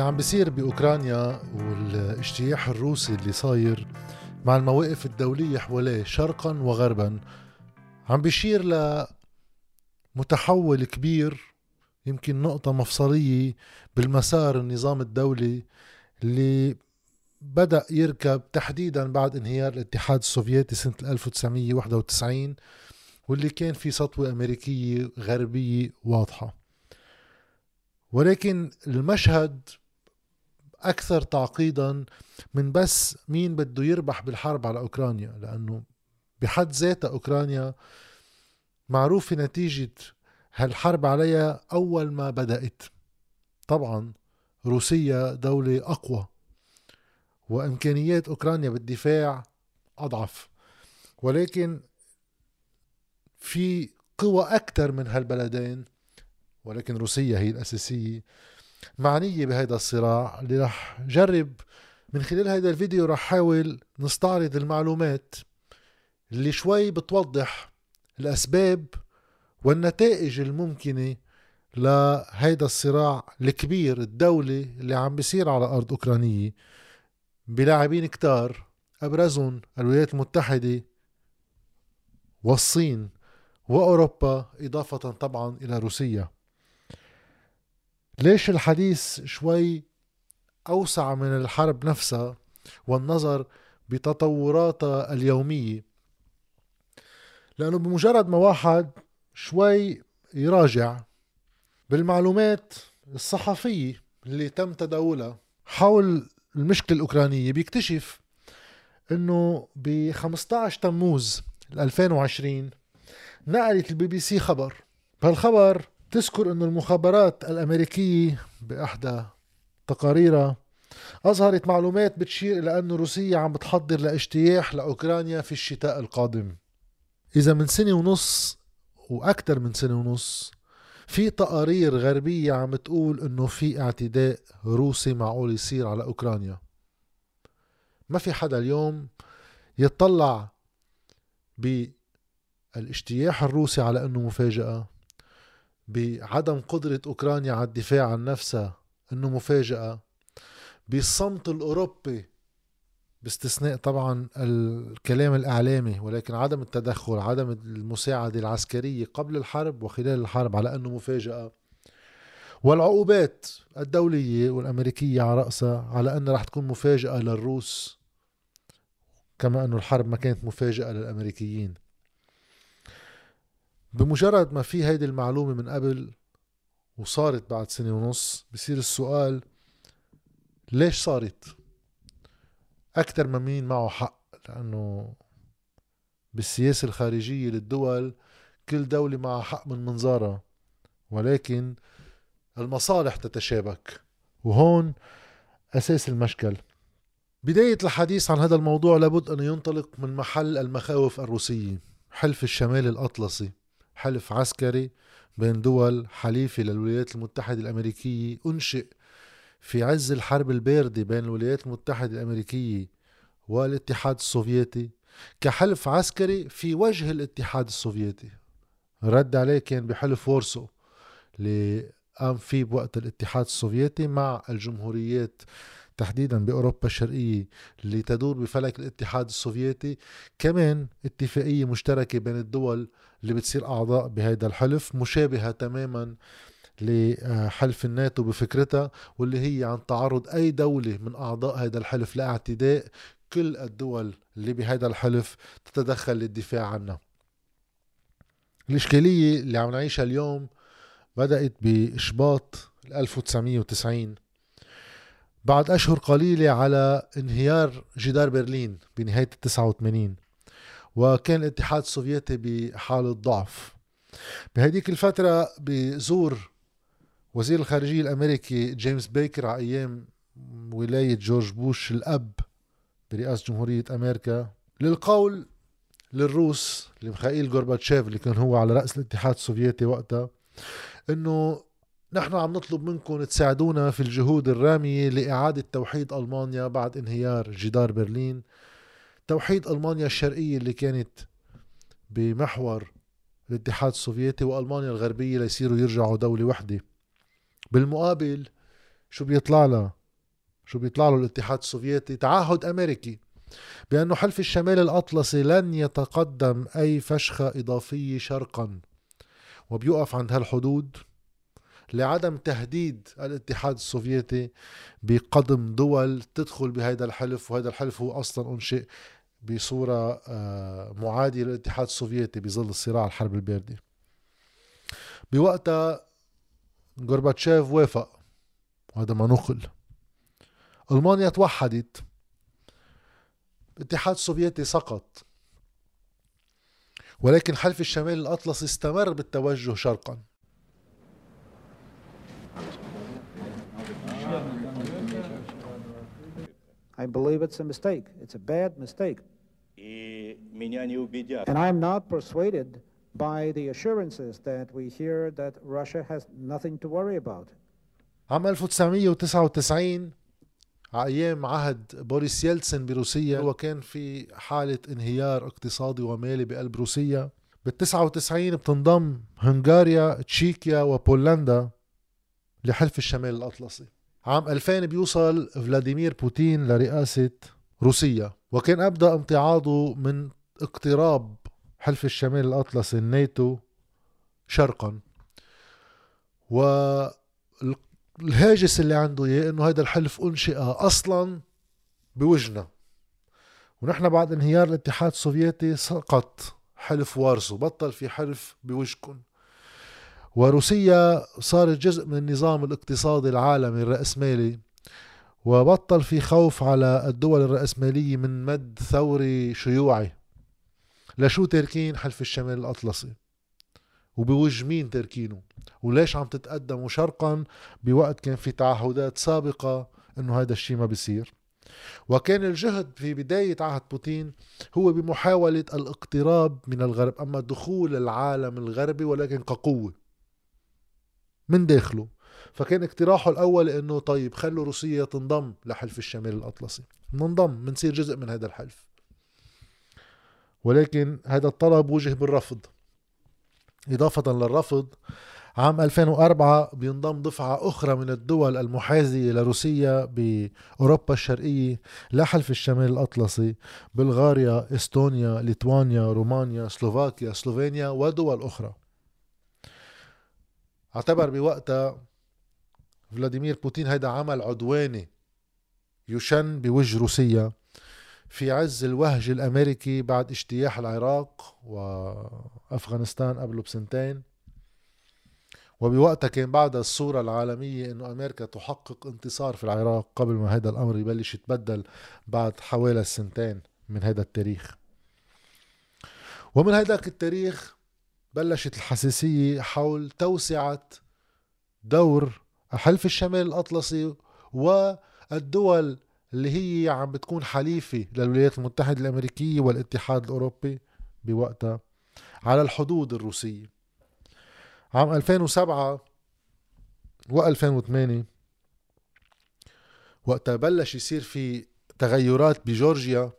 اللي عم بيصير بأوكرانيا والاجتياح الروسي اللي صاير مع المواقف الدولية حواليه شرقا وغربا عم بيشير لمتحول كبير يمكن نقطة مفصلية بالمسار النظام الدولي اللي بدأ يركب تحديدا بعد انهيار الاتحاد السوفيتي سنة 1991 واللي كان في سطوة أمريكية غربية واضحة. ولكن المشهد أكثر تعقيدا من بس مين بده يربح بالحرب على أوكرانيا لأنه بحد ذاتها أوكرانيا معروفة نتيجة هالحرب عليها أول ما بدأت. طبعا روسيا دولة أقوى وإمكانيات أوكرانيا بالدفاع أضعف. ولكن في قوى أكثر من هالبلدين ولكن روسيا هي الأساسية. معنية بهذا الصراع اللي رح جرب من خلال هذا الفيديو رح حاول نستعرض المعلومات اللي شوي بتوضح الأسباب والنتائج الممكنة لهيدا الصراع الكبير الدولي اللي عم بيصير على أرض أوكرانية بلاعبين كتار أبرزهم الولايات المتحدة والصين وأوروبا إضافة طبعا إلى روسيا. ليش الحديث شوي أوسع من الحرب نفسها والنظر بتطوراتها اليومية؟ لأنه بمجرد ما واحد شوي يراجع بالمعلومات الصحفية اللي تم تداولها حول المشكلة الأوكرانية بيكتشف إنه ب 15 تموز 2020 نقلت البي بي سي خبر. بهالخبر تذكر انه المخابرات الأمريكية بأحدى تقاريرها أظهرت معلومات بتشير إلى انه روسيا عم بتحضر لاجتياح لأوكرانيا في الشتاء القادم. إذا من سنة ونص وأكثر من سنة ونص في تقارير غربية عم تقول إنه في اعتداء روسي معقول يصير على أوكرانيا. ما في حدا اليوم يطلع بالاجتياح الروسي على إنه مفاجأة. بعدم قدرة أوكرانيا على الدفاع عن نفسها إنه مفاجأة. بالصمت الأوروبي باستثناء طبعا الكلام الإعلامي ولكن عدم التدخل عدم المساعدة العسكرية قبل الحرب وخلال الحرب على أنه مفاجأة. والعقوبات الدولية والأمريكية على رأسها على أنها رح تكون مفاجأة للروس كما أنه الحرب ما كانت مفاجأة للأمريكيين. بمجرد ما في هيدي المعلومة من قبل وصارت بعد سنة ونص بصير السؤال ليش صارت؟ أكثر من مين معه حق لأنه بالسياسة الخارجية للدول كل دولة معها حق من منظارها ولكن المصالح تتشابك. وهون أساس المشكل. بداية الحديث عن هذا الموضوع لابد أن ينطلق من محل المخاوف الروسية حلف الشمال الأطلسي. حلف عسكري بين دول حليفة للولايات المتحدة الأمريكية أنشئ في عز الحرب الباردة بين الولايات المتحدة الأمريكية والاتحاد السوفيتي. كحلف عسكري في وجه الاتحاد السوفيتي. رد عليه كان بحلف وارسو اللي قام فيه بوقت الاتحاد السوفيتي مع الجمهوريات تحديدا بأوروبا الشرقية اللي تدور بفلك الاتحاد السوفيتي كمان اتفاقية مشتركة بين الدول اللي بتصير أعضاء بهذا الحلف مشابهة تماما لحلف الناتو بفكرتها واللي هي عن تعرض أي دولة من أعضاء هذا الحلف لاعتداء. كل الدول اللي بهذا الحلف تتدخل للدفاع عنها. الإشكالية اللي عم نعيشها اليوم بدأت بإشباط 1990 بعد أشهر قليلة على انهيار جدار برلين بنهاية ال 89 وكان الاتحاد السوفيتي بحالة ضعف بهديك الفترة بزور وزير الخارجية الأمريكي جيمس بيكر على أيام ولاية جورج بوش الأب برئاسة جمهورية أمريكا للقول للروس لمخائيل غورباتشيف اللي كان هو على رأس الاتحاد السوفيتي وقتها إنه نحن عم نطلب منكم تساعدونا في الجهود الرامية لإعادة توحيد ألمانيا بعد انهيار جدار برلين. توحيد ألمانيا الشرقية اللي كانت بمحور الاتحاد السوفيتي وألمانيا الغربية ليصيروا يرجعوا دولة وحدة. بالمقابل شو بيطلع له؟ شو بيطلع له الاتحاد السوفيتي؟ تعهد أمريكي بأنه حلف الشمال الأطلسي لن يتقدم أي فشخة إضافية شرقا. وبيوقف عند هالحدود. لعدم تهديد الاتحاد السوفيتي بقدم دول تدخل بهذا الحلف وهذا الحلف هو أصلا أنشئ بصورة آه، معادية للاتحاد السوفيتي بظل الصراع الحرب الباردة. بوقتها غورباتشيف وافق وهذا ما نقل. ألمانيا توحدت. الاتحاد السوفيتي سقط. ولكن حلف الشمال الأطلسي استمر بالتوجه شرقا. I believe it's a mistake. It's a bad mistake. And I'm not persuaded by the assurances that we hear that Russia has nothing to worry about. عام 1999 على أيام عهد بوريس يلتسن بروسيا هو كان في حالة انهيار اقتصادي ومالي بقلب روسيا بال 99 بتنضم هنغاريا تشيكيا وبولندا لحلف الشمال الأطلسي عام 2000 بيوصل فلاديمير بوتين لرئاسة روسيا وكان أبدأ امتعاضه من اقتراب حلف الشمال الأطلسي الناتو شرقا. والهاجس اللي عنده إياه إنه هذا الحلف أنشئ أصلا بوجنا ونحن بعد انهيار الاتحاد السوفيتي سقط حلف وارسو بطل في حلف بوجهكم وروسيا صارت جزء من النظام الاقتصادي العالمي الرأسمالي وبطل في خوف على الدول الرأسمالية من مد ثوري شيوعي. لشو تاركين حلف الشمال الأطلسي؟ وبوجه مين تاركينه وليش عم تتقدموا شرقا بوقت كان في تعهدات سابقة إنه هذا الشيء ما بيصير؟ وكان الجهد في بداية عهد بوتين هو بمحاولة الاقتراب من الغرب أما دخول العالم الغربي ولكن كقوة. من داخله. فكان اقتراحه الأول إنه طيب خلوا روسيا تنضم لحلف الشمال الأطلسي. ننضم بنصير جزء من هذا الحلف. ولكن هذا الطلب وجه بالرفض. إضافة للرفض عام 2004 بينضم دفعة أخرى من الدول المحاذية لروسيا بأوروبا الشرقية لحلف الشمال الأطلسي بلغاريا، إستونيا، ليتوانيا، رومانيا، سلوفاكيا، سلوفينيا ودول أخرى. اعتبر بوقتها فلاديمير بوتين هيدا عمل عدواني يشن بوجه روسيا في عز الوهج الأمريكي بعد اجتياح العراق وأفغانستان قبله بسنتين. وبوقتها كان بعدها الصورة العالمية إنه أمريكا تحقق انتصار في العراق قبل ما هذا الأمر يبلش يتبدل بعد حوالي سنتين من هذا التاريخ. ومن هذاك التاريخ بلشت الحساسية حول توسعة دور حلف الشمال الأطلسي والدول اللي هي عم بتكون حليفة للولايات المتحدة الأمريكية والاتحاد الأوروبي بوقتها على الحدود الروسية. عام 2007 و2008 وقتها بلش يصير في تغيرات بجورجيا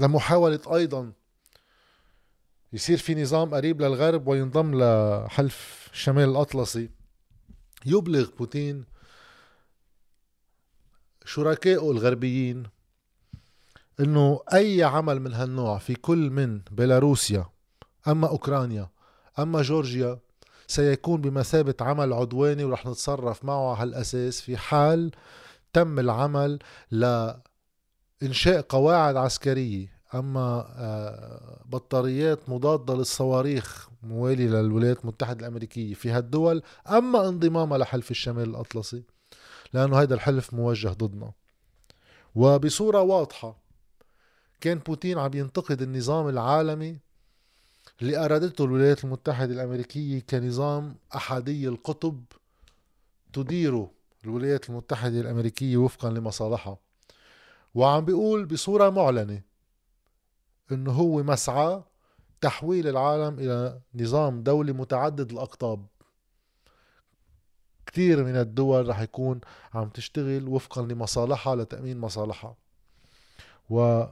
لمحاولة أيضا يصير في نظام قريب للغرب وينضم لحلف الشمال الأطلسي. يبلغ بوتين شركائه الغربيين إنه أي عمل من هالنوع في كل من بيلاروسيا أما أوكرانيا أما جورجيا سيكون بمثابة عمل عدواني ورح نتصرف معه على هالأساس في حال تم العمل لإنشاء قواعد عسكرية أما آه، بطاريات مضادة للصواريخ موالي للولايات المتحدة الأمريكية في هالدول أما انضمامها لحلف الشمال الأطلسي لأنه هذا الحلف موجه ضدنا. وبصورة واضحة كان بوتين عم ينتقد النظام العالمي اللي أرادته الولايات المتحدة الأمريكية كنظام أحادي القطب تديره الولايات المتحدة الأمريكية وفقا لمصالحها. وعم بيقول بصورة معلنة إنه هو مسعى تحويل العالم إلى نظام دولي متعدد الأقطاب. كثير من الدول رح يكون عم تشتغل وفقا لمصالحها لتأمين مصالحها. و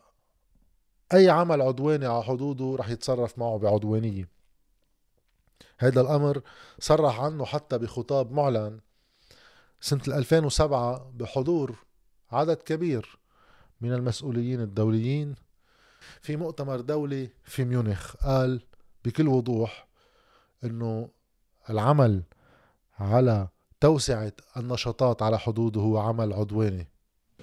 أي عمل عدواني على حدوده رح يتصرف معه بعدوانية. هذا الأمر صرح عنه حتى بخطاب معلن سنة 2007 بحضور عدد كبير من المسؤولين الدوليين في مؤتمر دولي في ميونخ قال بكل وضوح انه العمل على توسعة النشاطات على حدوده هو عمل عدواني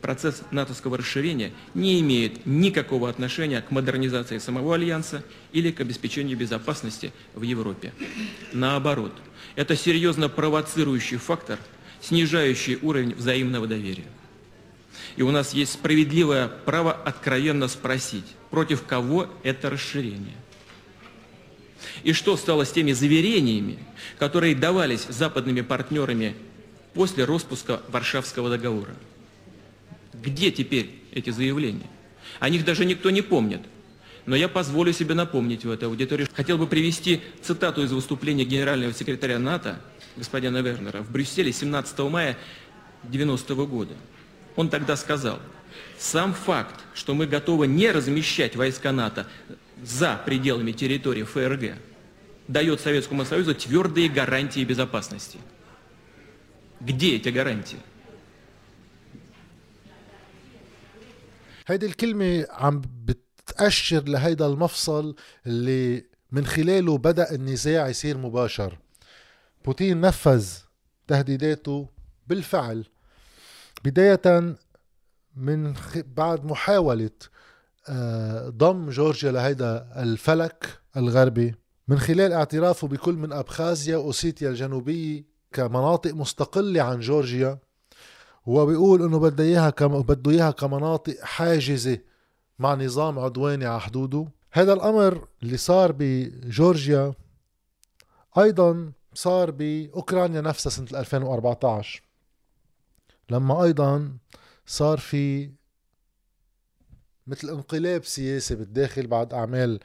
Процесс натовского расширения не имеет никакого отношения к модернизации самого Альянса или к обеспечению безопасности в Европе. Наоборот, это серьезно провоцирующий фактор, снижающий уровень взаимного доверия. И у нас есть справедливое право откровенно спросить, против кого это расширение. И что стало с теми заверениями, которые давались западными партнерами после распуска Варшавского договора? Где теперь эти заявления? О них даже никто не помнит. Но я позволю себе напомнить в этой аудитории. Хотел бы привести цитату из выступления генерального секретаря НАТО, господина Вернера, в Брюсселе 17 мая 90 -го года. Он тогда сказал, сам факт, что мы готовы не размещать войска НАТО за пределами территории ФРГ, дает Советскому Союзу твердые гарантии безопасности. Где эти гарантии? هيدي الكلمة عم بتأشر لهيدا المفصل اللي من خلاله بدأ النزاع يصير مباشر بوتين نفذ تهديداته بالفعل بداية من. بعد محاولة آه، ضم جورجيا لهيدا الفلك الغربي من خلال اعترافه بكل من أبخازيا وأوسيتيا الجنوبية كمناطق مستقلة عن جورجيا وبيقول إنه بده إياها كم بده إياها كمناطق حاجزة مع نظام عدواني على حدوده هذا الأمر اللي صار بجورجيا أيضا صار بأوكرانيا نفسها سنة 2014 لما أيضا صار في مثل انقلاب سياسي بالداخل بعد أعمال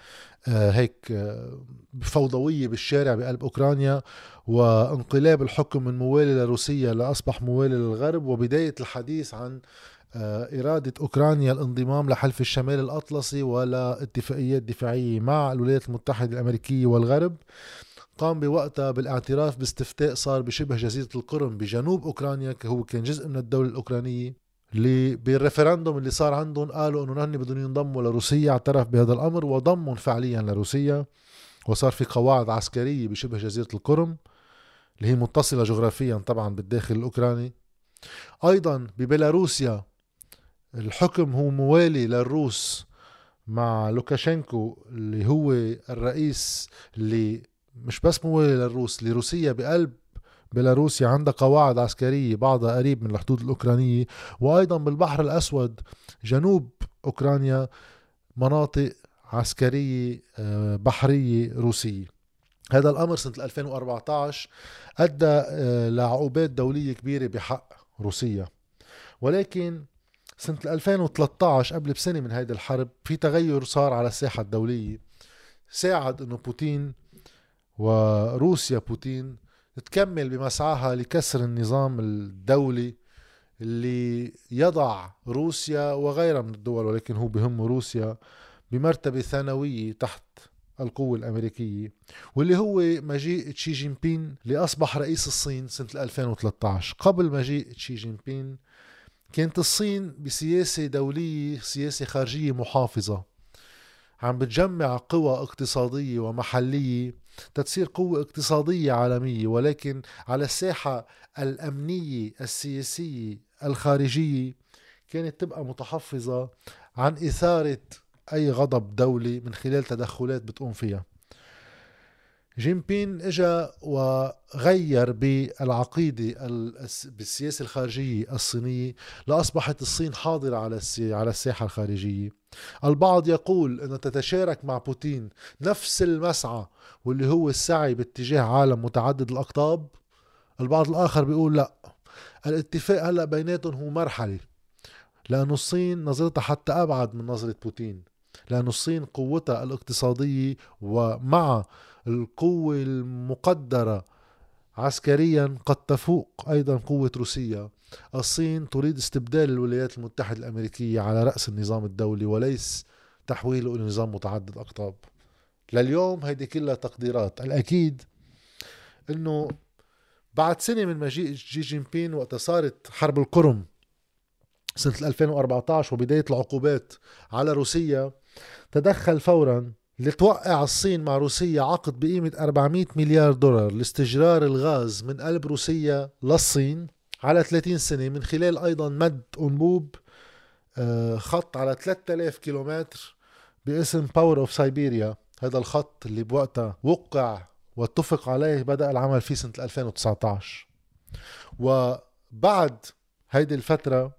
آه، هيك آه، فوضوية بالشارع بقلب أوكرانيا وانقلاب الحكم من موالي لروسيا لأصبح موالي للغرب وبداية الحديث عن آه، إرادة أوكرانيا الانضمام لحلف الشمال الأطلسي ولا اتفاقيات دفاعية مع الولايات المتحدة الأمريكية والغرب. قام بوقتها بالاعتراف باستفتاء صار بشبه جزيرة القرم بجنوب أوكرانيا هو كان جزء من الدولة الأوكرانية اللي بالريفرندوم اللي صار عندهم قالوا إنه نحن بدهم ينضموا لروسيا اعترف بهذا الأمر وضمهم فعليا لروسيا وصار في قواعد عسكرية بشبه جزيرة القرم اللي هي متصلة جغرافيا طبعا بالداخل الأوكراني. أيضا ببيلاروسيا الحكم هو موالي للروس مع لوكاشينكو اللي هو الرئيس اللي مش بس موالي للروس لروسيا بقلب بيلاروسيا عندها قواعد عسكرية بعضها قريب من الحدود الأوكرانية وأيضا بالبحر الأسود جنوب أوكرانيا مناطق عسكرية آه، بحرية روسية. هذا الأمر سنة 2014 أدى آه، لعقوبات دولية كبيرة بحق روسيا. ولكن سنة 2013 قبل بسنة من هيدي الحرب في تغير صار على الساحة الدولية. ساعد إنه بوتين وروسيا بوتين تكمل بمسعاها لكسر النظام الدولي اللي يضع روسيا وغيرها من الدول ولكن هو بهم روسيا بمرتبة ثانوية تحت القوة الأمريكية واللي هو مجيء تشي جين بين اللي أصبح رئيس الصين سنة 2013 قبل مجيء تشي جين بين كانت الصين بسياسة دولية سياسة خارجية محافظة عم بتجمع قوى اقتصادية ومحلية تتصير قوة اقتصادية عالمية ولكن على الساحة الأمنية السياسية الخارجية كانت تبقى متحفظة عن إثارة أي غضب دولي من خلال تدخلات بتقوم فيها. جيم بين إجا وغير بالعقيدة بالسياسة الخارجية الصينية لأصبحت الصين حاضرة على على الساحة الخارجية. البعض يقول أن تتشارك مع بوتين نفس المسعى واللي هو السعي باتجاه عالم متعدد الأقطاب. البعض الآخر بيقول لأ الاتفاق هلأ بيناتهم هو مرحلة لأنه الصين نظرتها حتى أبعد من نظرة بوتين لأن الصين قوتها الاقتصادية ومع القوة المقدرة عسكريا قد تفوق أيضا قوة روسيا الصين تريد استبدال الولايات المتحدة الأمريكية على رأس النظام الدولي وليس تحويله إلى نظام متعدد أقطاب. لليوم هيدي كلها تقديرات. الأكيد أنه بعد سنة من مجيء جي جين بين وقت صارت حرب القرم سنة 2014 وبداية العقوبات على روسيا تدخل فورا لتوقع الصين مع روسيا عقد بقيمة 400 مليار دولار لاستجرار الغاز من قلب روسيا للصين على 30 سنة من خلال أيضا مد أنبوب آه، خط على 3000 كيلومتر باسم Power of Siberia هذا الخط اللي بوقتها وقع واتفق عليه بدأ العمل فيه سنة 2019 وبعد هيدي الفترة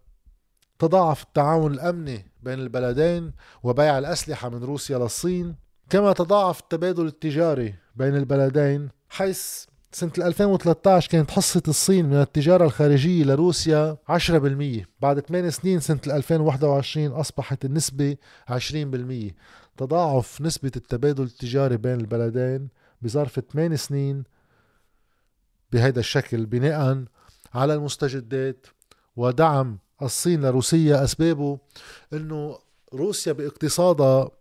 تضاعف التعاون الأمني بين البلدين وبيع الأسلحة من روسيا للصين. كما تضاعف التبادل التجاري بين البلدين حيث سنة 2013 كانت حصة الصين من التجارة الخارجية لروسيا 10% بعد 8 سنين سنة 2021 أصبحت النسبة 20% تضاعف نسبة التبادل التجاري بين البلدين بظرف 8 سنين بهذا الشكل بناء على المستجدات ودعم الصين لروسيا. أسبابه أنه روسيا باقتصادها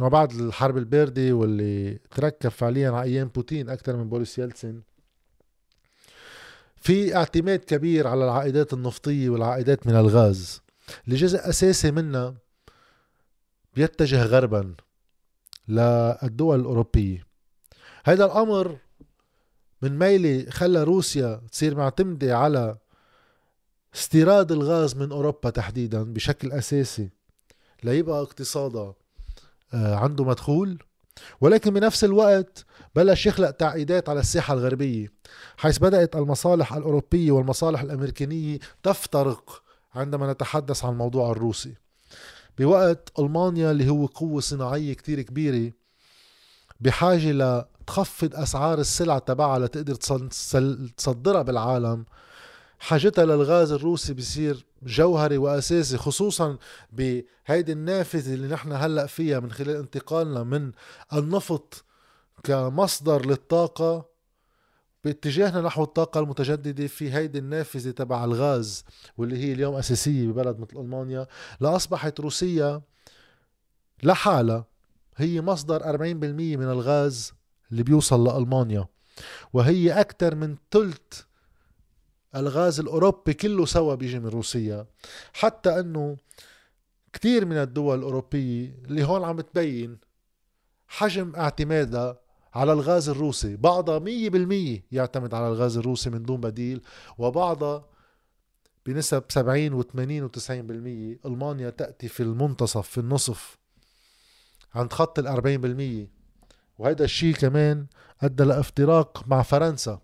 وبعد الحرب الباردة واللي تركب فعليا على أيام بوتين أكثر من بوريس يلتسن في اعتماد كبير على العائدات النفطية والعائدات من الغاز. لجزء أساسي منها بيتجه غربا للدول الأوروبية. هذا الأمر من ميلي خلى روسيا تصير معتمدة على استيراد الغاز من أوروبا تحديدا بشكل أساسي ليبقى اقتصادها عنده مدخول. ولكن بنفس الوقت بلش يخلق تعقيدات على الساحة الغربية حيث بدأت المصالح الأوروبية والمصالح الأمريكانية تفترق عندما نتحدث عن الموضوع الروسي. بوقت ألمانيا اللي هو قوة صناعية كتير كبيرة بحاجة لتخفض أسعار السلع تبعها لتقدر تصدرها بالعالم حاجتها للغاز الروسي بصير جوهري وأساسي خصوصا بهيدي النافذة اللي نحن هلأ فيها من خلال انتقالنا من النفط كمصدر للطاقة باتجاهنا نحو الطاقة المتجددة في هيدي النافذة تبع الغاز واللي هي اليوم أساسية ببلد مثل ألمانيا لأصبحت روسيا لحالها هي مصدر 40% من الغاز اللي بيوصل لألمانيا وهي أكثر من ثلث الغاز الأوروبي كله سوا بيجي من روسيا. حتى أنه كتير من الدول الأوروبية اللي هون عم تبين حجم اعتمادها على الغاز الروسي. بعضها مية بالمية يعتمد على الغاز الروسي من دون بديل وبعضها بنسب 70 و80 و90% ألمانيا تأتي في المنتصف في النصف عند خط ال 40% وهذا الشيء كمان أدى لإفتراق مع فرنسا.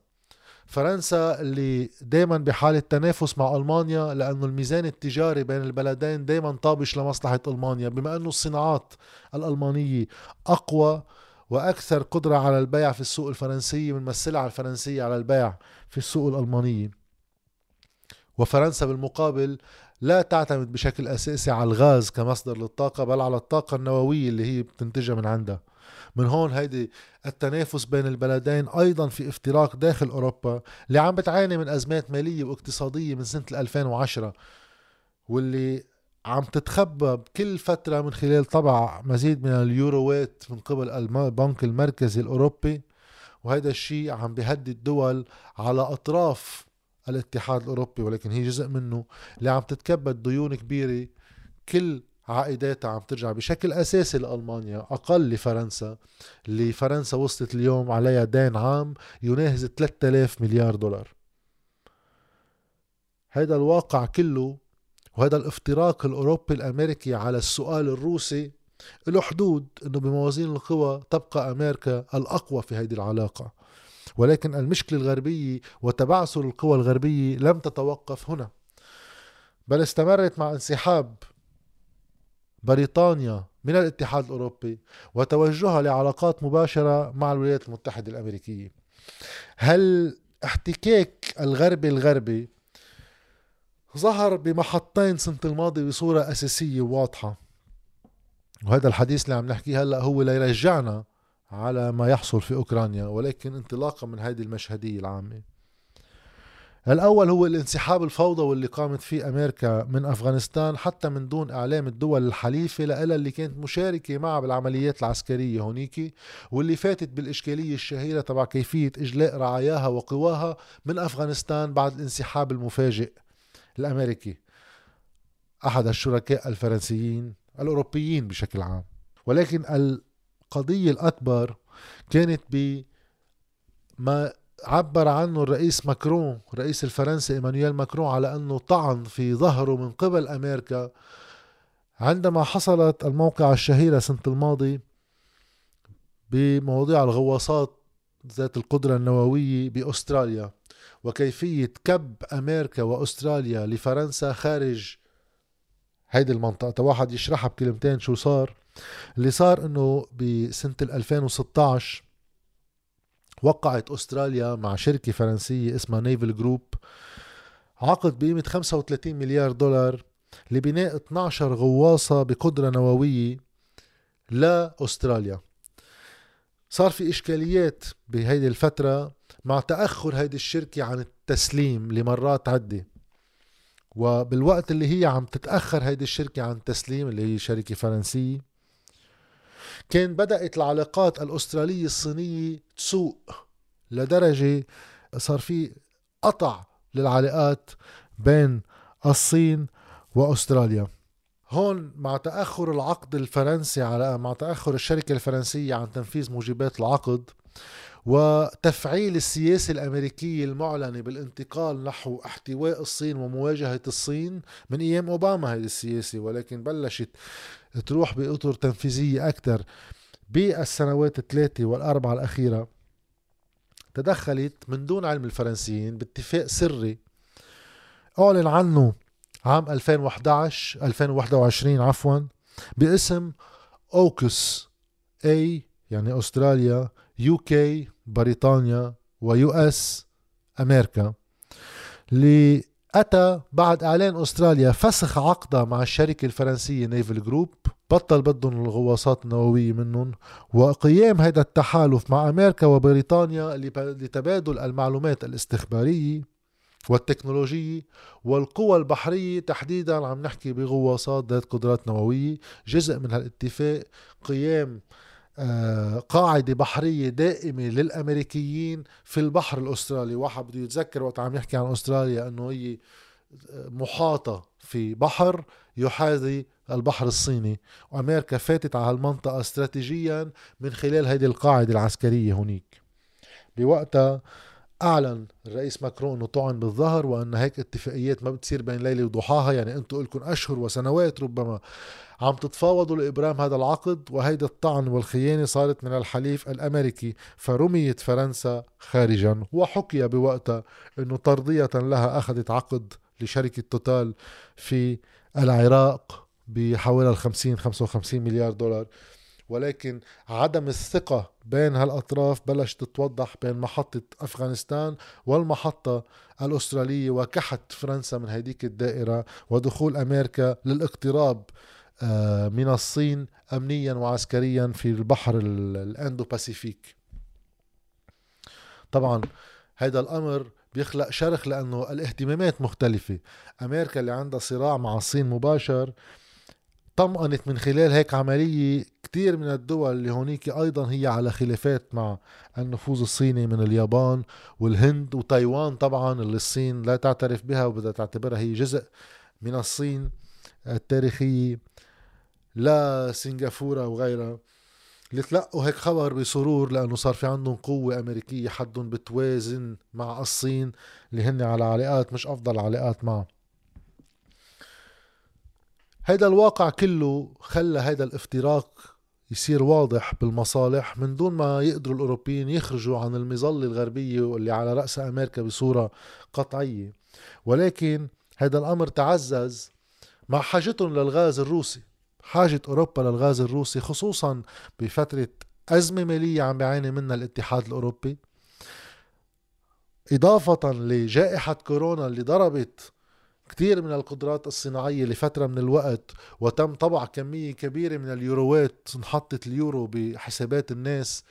فرنسا اللي دايما بحالة تنافس مع ألمانيا لأنه الميزان التجاري بين البلدين دايما طابش لمصلحة ألمانيا بما أنه الصناعات الألمانية أقوى وأكثر قدرة على البيع في السوق الفرنسية من السلع الفرنسية على البيع في السوق الألمانية. وفرنسا بالمقابل لا تعتمد بشكل أساسي على الغاز كمصدر للطاقة بل على الطاقة النووية اللي هي بتنتجها من عندها. من هون هيدي التنافس بين البلدين أيضا في افتراق داخل أوروبا اللي عم بتعاني من أزمات مالية واقتصادية من سنة 2010 واللي عم تتخبى بكل فترة من خلال طبع مزيد من اليوروات من قبل البنك المركزي الأوروبي. وهذا الشيء عم بيهدد دول على أطراف الاتحاد الأوروبي ولكن هي جزء منه اللي عم تتكبد ديون كبيرة كل عائداتها عم ترجع بشكل أساسي لألمانيا أقل لفرنسا. اللي فرنسا وصلت اليوم عليها دين عام يناهز 3000 مليار دولار. هذا الواقع كله وهذا الافتراق الأوروبي الأمريكي على السؤال الروسي له حدود إنه بموازين القوى تبقى أمريكا الأقوى في هذه العلاقة. ولكن المشكلة الغربية وتبعثر القوى الغربية لم تتوقف هنا. بل استمرت مع انسحاب بريطانيا من الاتحاد الأوروبي وتوجهها لعلاقات مباشرة مع الولايات المتحدة الأمريكية. هل احتكاك الغربي الغربي ظهر بمحطين سنة الماضي بصورة أساسية وواضحة؟ وهذا الحديث اللي عم نحكيه هلأ هو ليرجعنا على ما يحصل في أوكرانيا ولكن انطلاقا من هذه المشهدية العامة. الأول هو الانسحاب الفوضوي اللي قامت فيه أمريكا من أفغانستان حتى من دون إعلام الدول الحليفة لها اللي كانت مشاركة معها بالعمليات العسكرية هونيك واللي فاتت بالإشكالية الشهيرة تبع كيفية إجلاء رعاياها وقواها من أفغانستان بعد الانسحاب المفاجئ الأمريكي. أحد الشركاء الفرنسيين الأوروبيين بشكل عام. ولكن القضية الأكبر كانت بما عبر عنه الرئيس ماكرون رئيس الفرنسي إيمانويل ماكرون على أنه طعن في ظهره من قبل أمريكا عندما حصلت الموقعة الشهيرة سنة الماضي بمواضيع الغواصات ذات القدرة النووية بأستراليا وكيفية كب أمريكا وأستراليا لفرنسا خارج هيدي المنطقة. واحد يشرحها بكلمتين شو صار. اللي صار إنه بسنة 2016 وقعت أستراليا مع شركة فرنسية اسمها Naval Group عقد بقيمة 35 مليار دولار لبناء 12 غواصة بقدرة نووية لأستراليا. صار في إشكاليات بهيدي الفترة مع تأخر هيدي الشركة عن التسليم لمرات عدة. وبالوقت اللي هي عم تتأخر هيدي الشركة عن التسليم اللي هي شركة فرنسية كان بدأت العلاقات الأسترالية الصينية تسوء لدرجة صار في قطع للعلاقات بين الصين وأستراليا. هون مع تأخر العقد الفرنسي على مع تأخر الشركة الفرنسية عن تنفيذ موجبات العقد وتفعيل السياسة الأمريكية المعلنة بالانتقال نحو احتواء الصين ومواجهة الصين من أيام أوباما هذه السياسة ولكن بلشت تروح بأطر تنفيذية أكثر بالسنوات الثلاثة والأربعة الأخيرة تدخلت من دون علم الفرنسيين باتفاق سري. أعلن عنه عام 2011 2021 عفوا باسم أوكس A يعني أستراليا UK بريطانيا و US أمريكا. اللي أتى بعد إعلان أستراليا فسخ عقدها مع الشركة الفرنسية Naval Group بطل بدهم الغواصات النووية منهم وقيام هذا التحالف مع أمريكا وبريطانيا لتبادل المعلومات الاستخبارية والتكنولوجية والقوى البحرية. تحديدا عم نحكي بغواصات ذات قدرات نووية جزء من هالاتفاق قيام قاعدة بحرية دائمة للأمريكيين في البحر الأسترالي. واحد بده يتذكر وقت عم يحكي عن أستراليا أنه هي محاطة في بحر يحاذي البحر الصيني. وأمريكا فاتت على هالمنطقة استراتيجيا من خلال هذه القاعدة العسكرية هنيك بوقتها أعلن الرئيس ماكرون إنه طعن بالظهر وإن هيك اتفاقيات ما بتصير بين ليلة وضحاها. يعني أنتم لكم أشهر وسنوات ربما عم تتفاوضوا لإبرام هذا العقد وهيدا الطعن والخيانة صارت من الحليف الأمريكي فرميت فرنسا خارجا وحكي بوقتها إنه ترضيه لها أخذت عقد لشركة توتال في العراق بحوالي 50 55 مليار دولار. ولكن عدم الثقة بين هالأطراف بلش تتوضح بين محطة أفغانستان والمحطة الأسترالية وكحش فرنسا من هيديك الدائرة ودخول أمريكا للاقتراب من الصين أمنيا وعسكريا في البحر الـ Indo-Pacific طبعا هذا الأمر بيخلق شرخ لأنه الاهتمامات مختلفة. أمريكا اللي عندها صراع مع الصين مباشر طمأنت من خلال هيك عملية كتير من الدول اللي هونيك أيضا هي على خلافات مع النفوذ الصيني من اليابان والهند وتايوان طبعا اللي الصين لا تعترف بها وبدها تعتبرها هي جزء من الصين التاريخية. لا سنغافورة وغيرها اللي تلقوا هيك خبر بسرور لأنه صار في عندهم قوة أمريكية حدهم بتوازن مع الصين اللي هن على علاقات مش أفضل علاقات معه هيدا الواقع كله خلى هيدا الافتراق يصير واضح بالمصالح من دون ما يقدروا الأوروبيين يخرجوا عن المظلة الغربية واللي على رأس أمريكا بصورة قطعية. ولكن هذا الأمر تعزز مع حاجتهم للغاز الروسي. حاجة أوروبا للغاز الروسي خصوصا بفترة أزمة مالية عم بيعاني منها الاتحاد الأوروبي. إضافة لجائحة كورونا اللي ضربت كثير من القدرات الصناعية لفترة من الوقت وتم طبع كمية كبيرة من اليوروات انحطت اليورو بحسابات الناس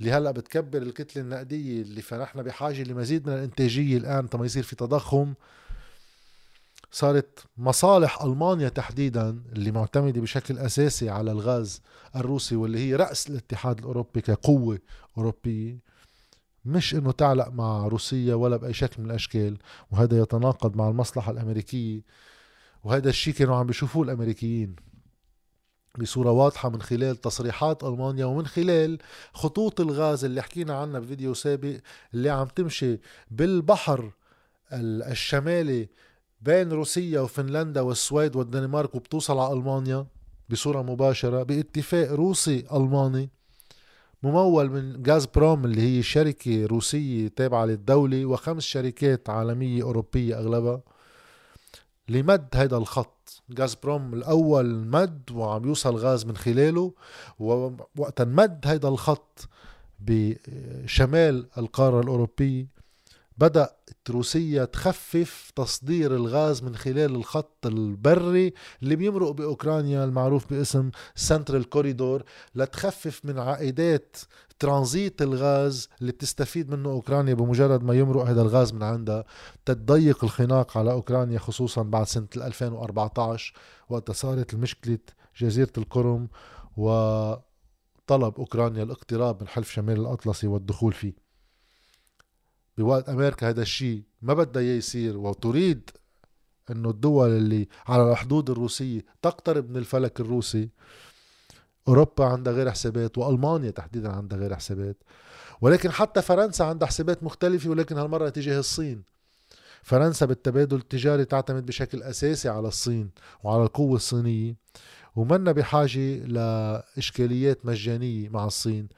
اللي هلأ بتكبر الكتلة النقدية اللي فنحن بحاجة لمزيد من الإنتاجية الآن تما يصير في تضخم. صارت مصالح ألمانيا تحديدا اللي معتمدة بشكل أساسي على الغاز الروسي واللي هي رأس الاتحاد الأوروبي كقوة أوروبية. مش إنه تعلق مع روسيا ولا بأي شكل من الأشكال وهذا يتناقض مع المصلحة الأمريكية وهذا الشيء كانوا عم بيشوفوه الأمريكيين بصورة واضحة من خلال تصريحات ألمانيا ومن خلال خطوط الغاز اللي حكينا عنها بفيديو سابق اللي عم تمشي بالبحر الشمالي بين روسيا وفنلندا والسويد والدنمارك وبتوصل على ألمانيا بصورة مباشرة باتفاق روسي ألماني ممول من غاز بروم اللي هي شركة روسية تابعة للدولة وخمس شركات عالمية أوروبية أغلبها لمد هذا الخط. غاز بروم الأول مد وعم يوصل غاز من خلاله ووقت مد هذا الخط بشمال القارة الأوروبية بدأت روسيا تخفف تصدير الغاز من خلال الخط البري اللي بيمرق بأوكرانيا المعروف باسم Central Corridor لتخفف من عائدات ترانزيت الغاز اللي بتستفيد منه أوكرانيا بمجرد ما يمرق هذا الغاز من عندها. لتضيق الخناق على أوكرانيا خصوصا بعد سنة 2014 وقت صارت المشكلة جزيرة القرم وطلب أوكرانيا الاقتراب من حلف شمال الأطلسي والدخول فيه. بوقت أمريكا هذا الشيء ما بدها إياه يصير وتريد إنه الدول اللي على الحدود الروسية تقترب من الفلك الروسي أوروبا عندها غير حسابات وألمانيا تحديدا عندها غير حسابات. ولكن حتى فرنسا عندها حسابات مختلفة ولكن هالمرة تجاه الصين. فرنسا بالتبادل التجاري تعتمد بشكل أساسي على الصين وعلى القوة الصينية ومنا بحاجة لإشكاليات مجانية مع الصين.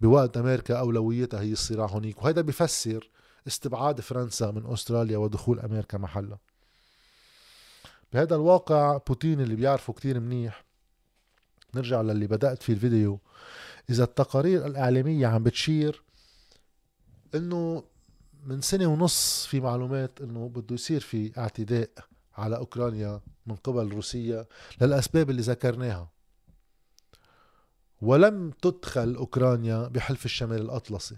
بوقت أمريكا أولويتها هي الصراع هونيك وهذا بفسر استبعاد فرنسا من أستراليا ودخول أمريكا محلها. بهذا الواقع بوتين اللي بيعرفه كتير منيح نرجع للي بدأت فيه الفيديو إذا التقارير الإعلامية عم بتشير إنه من سنة ونص في معلومات إنه بده يصير في اعتداء على أوكرانيا من قبل روسيا للأسباب اللي ذكرناها. ولم تدخل أوكرانيا بحلف الشمال الأطلسي.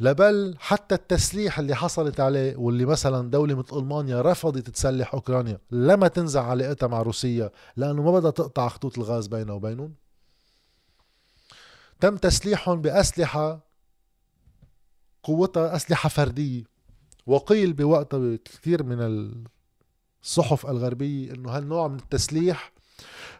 لبل حتى التسليح اللي حصلت عليه واللي مثلا دولة مثل ألمانيا رفضت تسلح أوكرانيا لما تنزع علاقتها مع روسيا لأنه ما بدها تقطع خطوط الغاز بينها وبينهم. تم تسليحهم بأسلحة قوتها أسلحة فردية. وقيل بوقتها كثير من الصحف الغربية إنه هالنوع من التسليح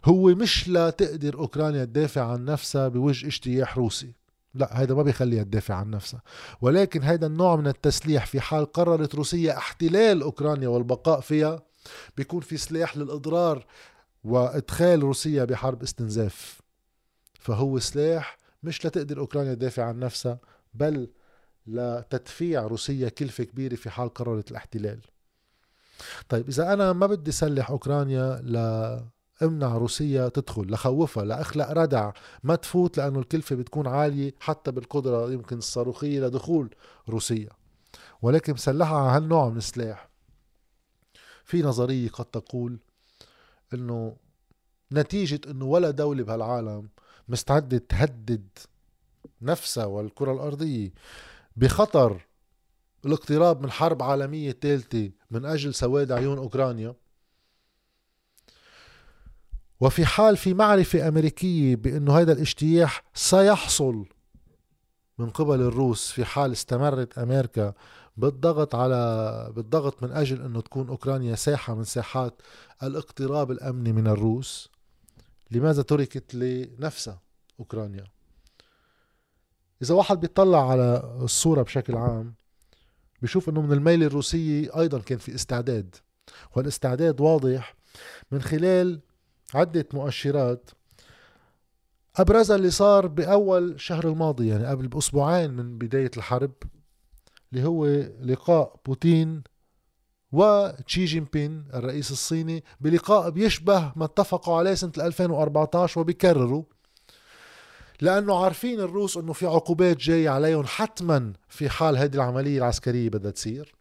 هو مش لتقدر أوكرانيا تدافع عن نفسها بوجه اجتياح روسي. لا هيدا ما بيخليها تدافع عن نفسها. ولكن هيدا النوع من التسليح في حال قررت روسيا احتلال أوكرانيا والبقاء فيها بيكون في سلاح للإضرار وإدخال روسيا بحرب استنزاف. فهو سلاح مش لتقدر أوكرانيا تدافع عن نفسها بل لتدفيع روسيا كلفة كبيرة في حال قررت الاحتلال. طيب إذا أنا ما بدي سلح أوكرانيا ل امنع روسيا تدخل لخوفها لاخلق ردع. ما تفوت لأنه الكلفة بتكون عالية حتى بالقدرة يمكن الصاروخية لدخول روسيا ولكن مسلحها على هالنوع من السلاح. في نظرية قد تقول إنه نتيجة إنه ولا دولة بهالعالم مستعدة تهدد نفسها والكرة الأرضية بخطر الاقتراب من حرب عالمية ثالثه من أجل سواد عيون أوكرانيا. وفي حال في معرفة أمريكية بأنه هذا الاجتياح سيحصل من قبل الروس في حال استمرت أمريكا بالضغط على بالضغط من أجل أنه تكون أوكرانيا ساحة من ساحات الاقتراب الأمني من الروس لماذا تركت لنفسها أوكرانيا؟ إذا واحد بيطلع على الصورة بشكل عام بشوف أنه من الميل الروسية أيضا كان في استعداد والإستعداد واضح من خلال عدة مؤشرات. أبرزها اللي صار بأول شهر الماضي يعني قبل بأسبوعين من بداية الحرب اللي هو لقاء بوتين وتشي جين بين الرئيس الصيني بلقاء بيشبه ما اتفقوا عليه سنة 2014 وبيكرروا. لأنه عارفين الروس أنه في عقوبات جاية عليهم حتما في حال هذه العملية العسكرية بدها تصير.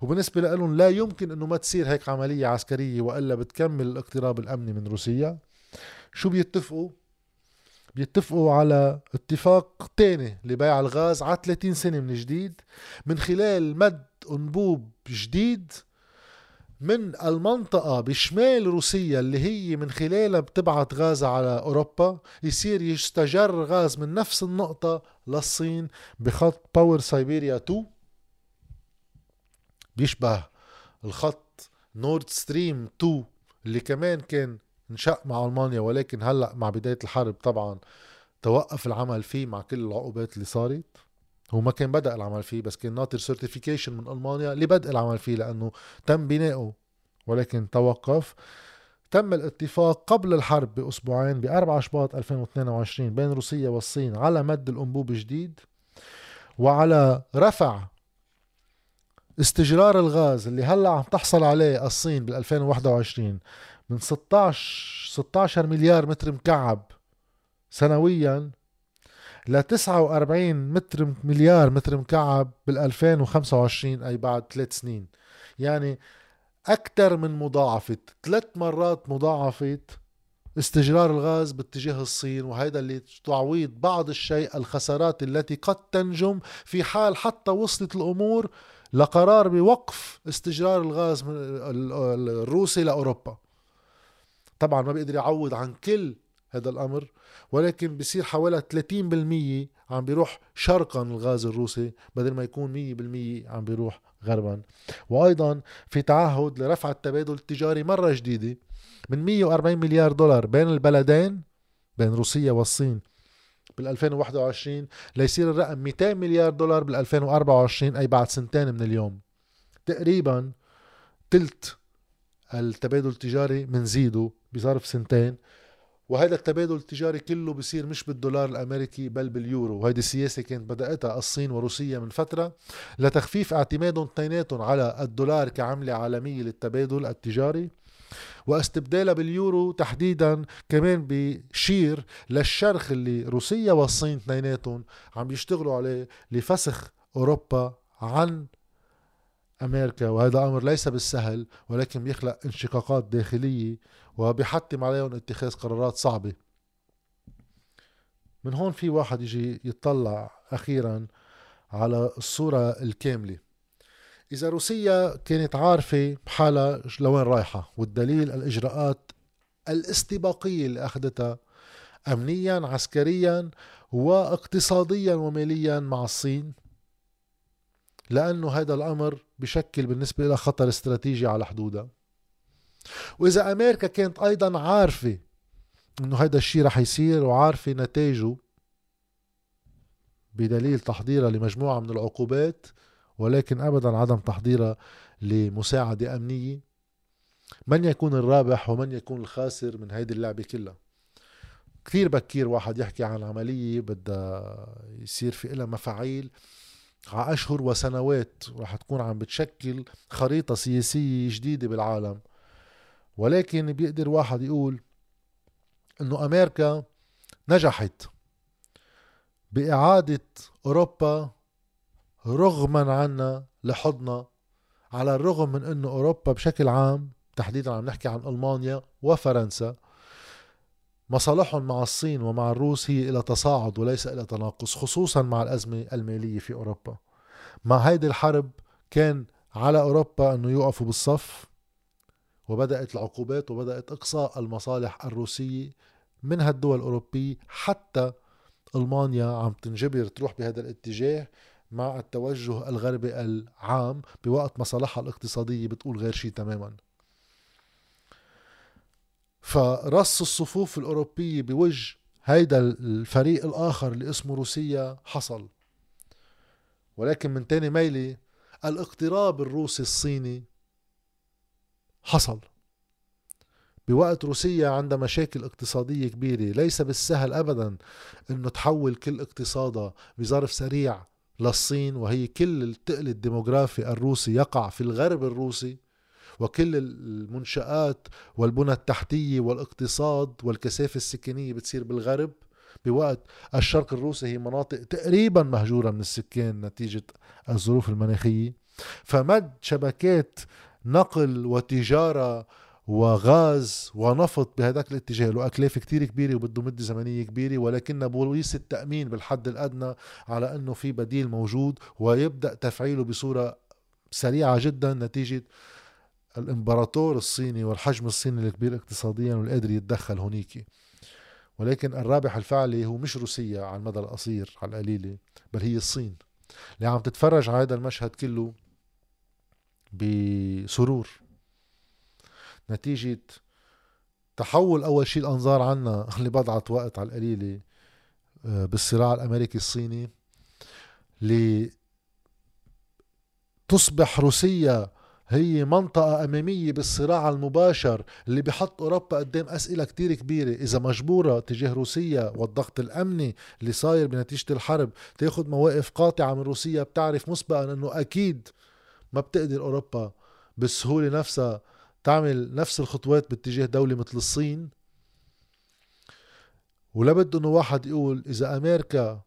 وبالنسبة لهم لا يمكن إنه ما تصير هيك عملية عسكرية وإلا بتكمل الاقتراب الأمني من روسيا. شو بيتفقوا؟ بيتفقوا على اتفاق تاني لبيع الغاز على 30 سنة من جديد من خلال مد أنبوب جديد من المنطقة بشمال روسيا اللي هي من خلالها بتبعت غاز على أوروبا. يصير يستجر غاز من نفس النقطة للصين بخط Power Siberia 2 بيشبه الخط Nord Stream 2 اللي كمان كان انشق مع ألمانيا ولكن هلأ مع بداية الحرب طبعا توقف العمل فيه مع كل العقوبات اللي صارت. هو ما كان بدأ العمل فيه بس كان ناطر سيرتيفيكيشن من ألمانيا لبدء العمل فيه لأنه تم بنائه ولكن توقف. تم الاتفاق قبل الحرب بأسبوعين ب 4 شباط 2022 بين روسيا والصين على مد الأنبوب جديد وعلى رفع استجرار الغاز اللي هلا عم تحصل عليه الصين بال 2021 من 16 16 مليار متر مكعب سنويا ل 49 متر مليار متر مكعب بال 2025 أي بعد ثلاث سنين. يعني أكثر من مضاعفة ثلاث مرات مضاعفة استجرار الغاز باتجاه الصين وهذا اللي تعويض بعض الشيء الخسارات التي قد تنجم في حال حتى وصلت الأمور لقرار بوقف استجرار الغاز الروسي لأوروبا. طبعا ما بيقدر يعوض عن كل هذا الأمر ولكن بصير حوالي 30% عم بيروح شرقا الغاز الروسي بدل ما يكون 100% عم بيروح غربا. وأيضا في تعهد لرفع التبادل التجاري مرة جديدة من 140 مليار دولار بين البلدين بين روسيا والصين بال 2021 ليصير الرقم 200 مليار دولار بال 2024 أي بعد سنتين من اليوم. تقريبا تلت التبادل التجاري منزيده بظرف سنتين وهذا التبادل التجاري كله بصير مش بالدولار الأمريكي بل باليورو. وهيدي السياسة كانت بدأتها الصين وروسيا من فترة لتخفيف اعتمادهم اثنيناتهم على الدولار كعملة عالمية للتبادل التجاري. واستبدالها باليورو تحديدا كمان بشير للشرخ اللي روسيا والصين اثنيناتهم عم بيشتغلوا عليه لفسخ أوروبا عن أمريكا. وهذا أمر ليس بالسهل ولكن بيخلق انشقاقات داخلية وبيحتم عليهم اتخاذ قرارات صعبة. من هون في واحد يجي يطلع أخيرا على الصورة الكاملة. إذا روسيا كانت عارفة حالها لوين رايحة والدليل الإجراءات الاستباقية اللي أخذتها امنيا عسكريا واقتصاديا وماليا مع الصين لأنه هذا الأمر بشكل بالنسبة لها خطر استراتيجي على حدودها. وإذا أمريكا كانت أيضا عارفة أنه هذا الشيء رح يصير وعارفة نتائجه بدليل تحضيرها لمجموعة من العقوبات ولكن أبدا عدم تحضيرها لمساعدة أمنية. من يكون الرابح ومن يكون الخاسر من هيدي اللعبة كلها. كثير بكير واحد يحكي عن عملية بدها يصير في إلها مفاعيل. على أشهر وسنوات رح تكون عم بتشكل خريطة سياسية جديدة بالعالم. ولكن بيقدر واحد يقول إنه أمريكا نجحت بإعادة أوروبا رغما عنا لحضنا على الرغم من إنه أوروبا بشكل عام تحديدا عم نحكي عن ألمانيا وفرنسا مصالحهم مع الصين ومع الروس هي إلى تصاعد وليس إلى تناقص خصوصا مع الأزمة المالية في أوروبا. مع هيدي الحرب كان على أوروبا أنه يوقفوا بالصف وبدأت العقوبات وبدأت إقصاء المصالح الروسية من هالدول الأوروبية حتى ألمانيا عم تنجبر تروح بهذا الاتجاه مع التوجه الغربي العام بوقت مصالحها الاقتصادية بتقول غير شيء تماما. فرص الصفوف الأوروبية بوجه هيدا الفريق الآخر اللي اسمه روسيا حصل. ولكن من تاني ميلة الاقتراب الروسي الصيني حصل. بوقت روسيا عندها مشاكل اقتصادية كبيرة ليس بالسهل أبدا أنه تحول كل اقتصادها بظرف سريع للصين وهي كل التقل الديموغرافي الروسي يقع في الغرب الروسي وكل المنشآت والبنى التحتية والاقتصاد والكثافة السكانية بتصير بالغرب. بوقت الشرق الروسي هي مناطق تقريبا مهجورة من السكان نتيجة الظروف المناخية. فمد شبكات نقل وتجارة وغاز ونفط بهذاك الاتجاه. له أكلفة كتير كبيرة وبده مدة زمنية كبيرة ولكن بوليس التأمين بالحد الأدنى على أنه في بديل موجود ويبدأ تفعيله بصورة سريعة جدا نتيجة الإمبراطور الصيني والحجم الصيني الكبير اقتصاديا والقادر يتدخل هونيك ولكن الرابح الفعلي هو مش روسيا على المدى القصير على القليلة بل هي الصين. اللي عم تتفرج على هذا المشهد كله بسرور. نتيجة تحول أول شيء الأنظار عنا اللي بضعت وقت على القليلة آه، بالصراع الأمريكي الصيني لتصبح روسيا هي منطقة أمامية بالصراع المباشر اللي بحط أوروبا قدام أسئلة كتير كبيرة. إذا مجبورة تجاه روسيا والضغط الأمني اللي صاير بنتيجة الحرب تاخد مواقف قاطعة من روسيا بتعرف مسبقا أنه أكيد ما بتقدر أوروبا بالسهولة نفسها تعمل نفس الخطوات باتجاه دولة مثل الصين. ولابد إنه واحد يقول إذا أمريكا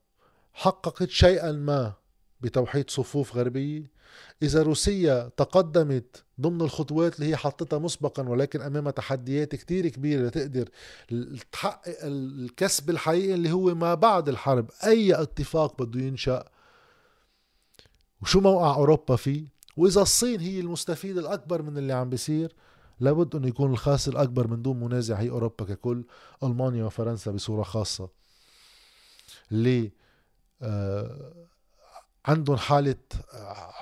حققت شيئا ما بتوحيد صفوف غربية إذا روسيا تقدمت ضمن الخطوات اللي هي حطتها مسبقا ولكن أمامها تحديات كتير كبيرة لتقدر تحقق الكسب الحقيقي اللي هو ما بعد الحرب أي اتفاق بده ينشأ. وشو موقع أوروبا فيه؟ وإذا الصين هي المستفيد الأكبر من اللي عم بيصير لابد أنه يكون الخاسر الأكبر من دون منازع هي أوروبا ككل ألمانيا وفرنسا بصورة خاصة. اللي آه عندهم حالة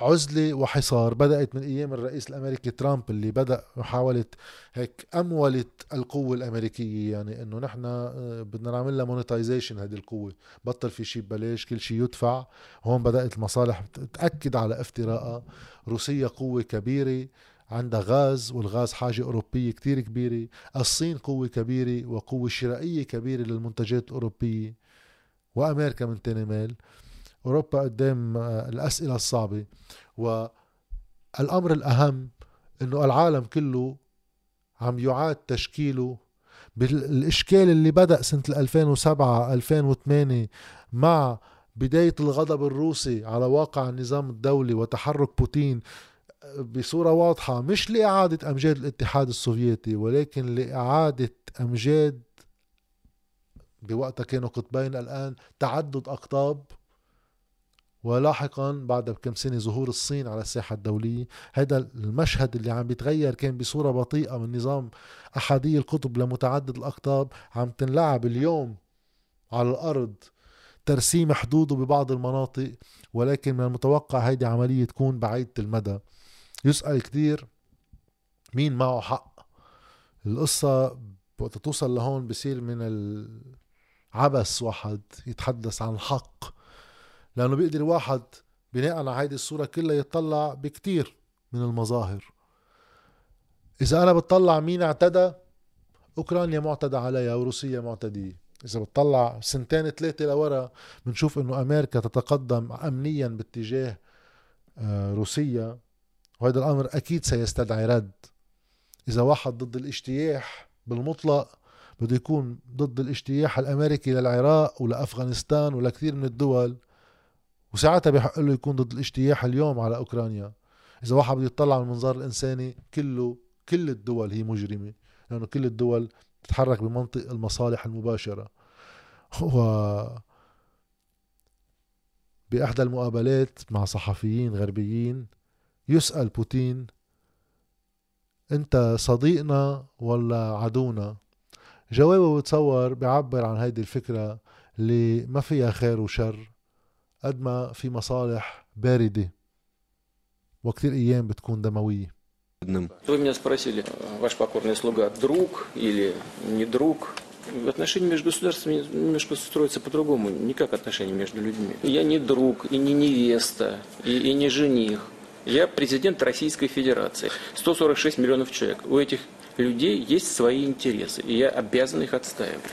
عزلة وحصار. بدأت من أيام الرئيس الأمريكي ترامب اللي بدأ محاولة هيك أمولة القوة الأمريكية. يعني إنه نحن آه، بدنا نعمل لها مونيتايزيشن هذه القوة. بطل في شيء ببلاش كل شيء يدفع. هون بدأت المصالح تأكد على افتراءها روسيا قوة كبيرة. عندها غاز والغاز حاجة أوروبية كتير كبيرة. الصين قوة كبيرة وقوة شرائية كبيرة للمنتجات الأوروبية. وأمريكا من تاني مال. أوروبا قدام آه، الأسئلة الصعبة. والأمر الأهم أنه العالم كله عم يعاد تشكيله. بالإشكال اللي بدأ سنة 2007 2008 مع بداية الغضب الروسي على واقع النظام الدولي وتحرك بوتين آه، بصورة واضحة مش لإعادة أمجاد الاتحاد السوفيتي ولكن لإعادة أمجاد بوقتها كانوا قطبين الآن تعدد أقطاب ولاحقا بعد بكم سنة ظهور الصين على الساحة الدولية هذا المشهد اللي عم بيتغير كان بصورة بطيئة من نظام أحادية القطب لمتعدد الأقطاب عم تنلعب اليوم على الأرض ترسيم حدوده ببعض المناطق ولكن من المتوقع هيدي عملية تكون بعيدة المدى. يسأل كتير مين معه حق. القصة وقت توصل لهون بصير من العبس واحد يتحدث عن الحق لأنه بيقدر واحد بناء على هيدي الصورة كلها يطلع بكتير من المظاهر. إذا أنا بتطلع مين اعتدى؟ أوكرانيا معتدى عليها وروسيا معتدية. إذا بتطلع سنتين ثلاثة لورا بنشوف إنه أمريكا تتقدم امنيا باتجاه آه، روسيا وهذا الأمر أكيد سيستدعي رد. إذا واحد ضد الاجتياح بالمطلق بده يكون ضد الاجتياح الأمريكي للعراق ولأفغانستان ولكثير من الدول وساعتها بحق له يكون ضد الاجتياح اليوم على أوكرانيا. إذا واحد بده يطلع على المنظار الإنساني كله كل الدول هي مجرمة لأنه كل الدول تتحرك بمنطق المصالح المباشرة. و باحدى المقابلات مع صحفيين غربيين يسأل بوتين أنت صديقنا ولا عدونا؟ جوابه بتصور بيعبر عن هيدي الفكرة اللي ما فيها خير وشر. قد ما في مصالح باردة وكثير أيام بتكون دموية Вы меня спросили, ваш покорный слуга друг или не друг? Отношения между государствами немножко строятся по-другому, не как отношения между людьми. Я не друг, и не невеста, и, и не жених. Я президент Российской Федерации. 146 миллионов человек. У этих людей есть свои интересы, и я обязан их отстаивать.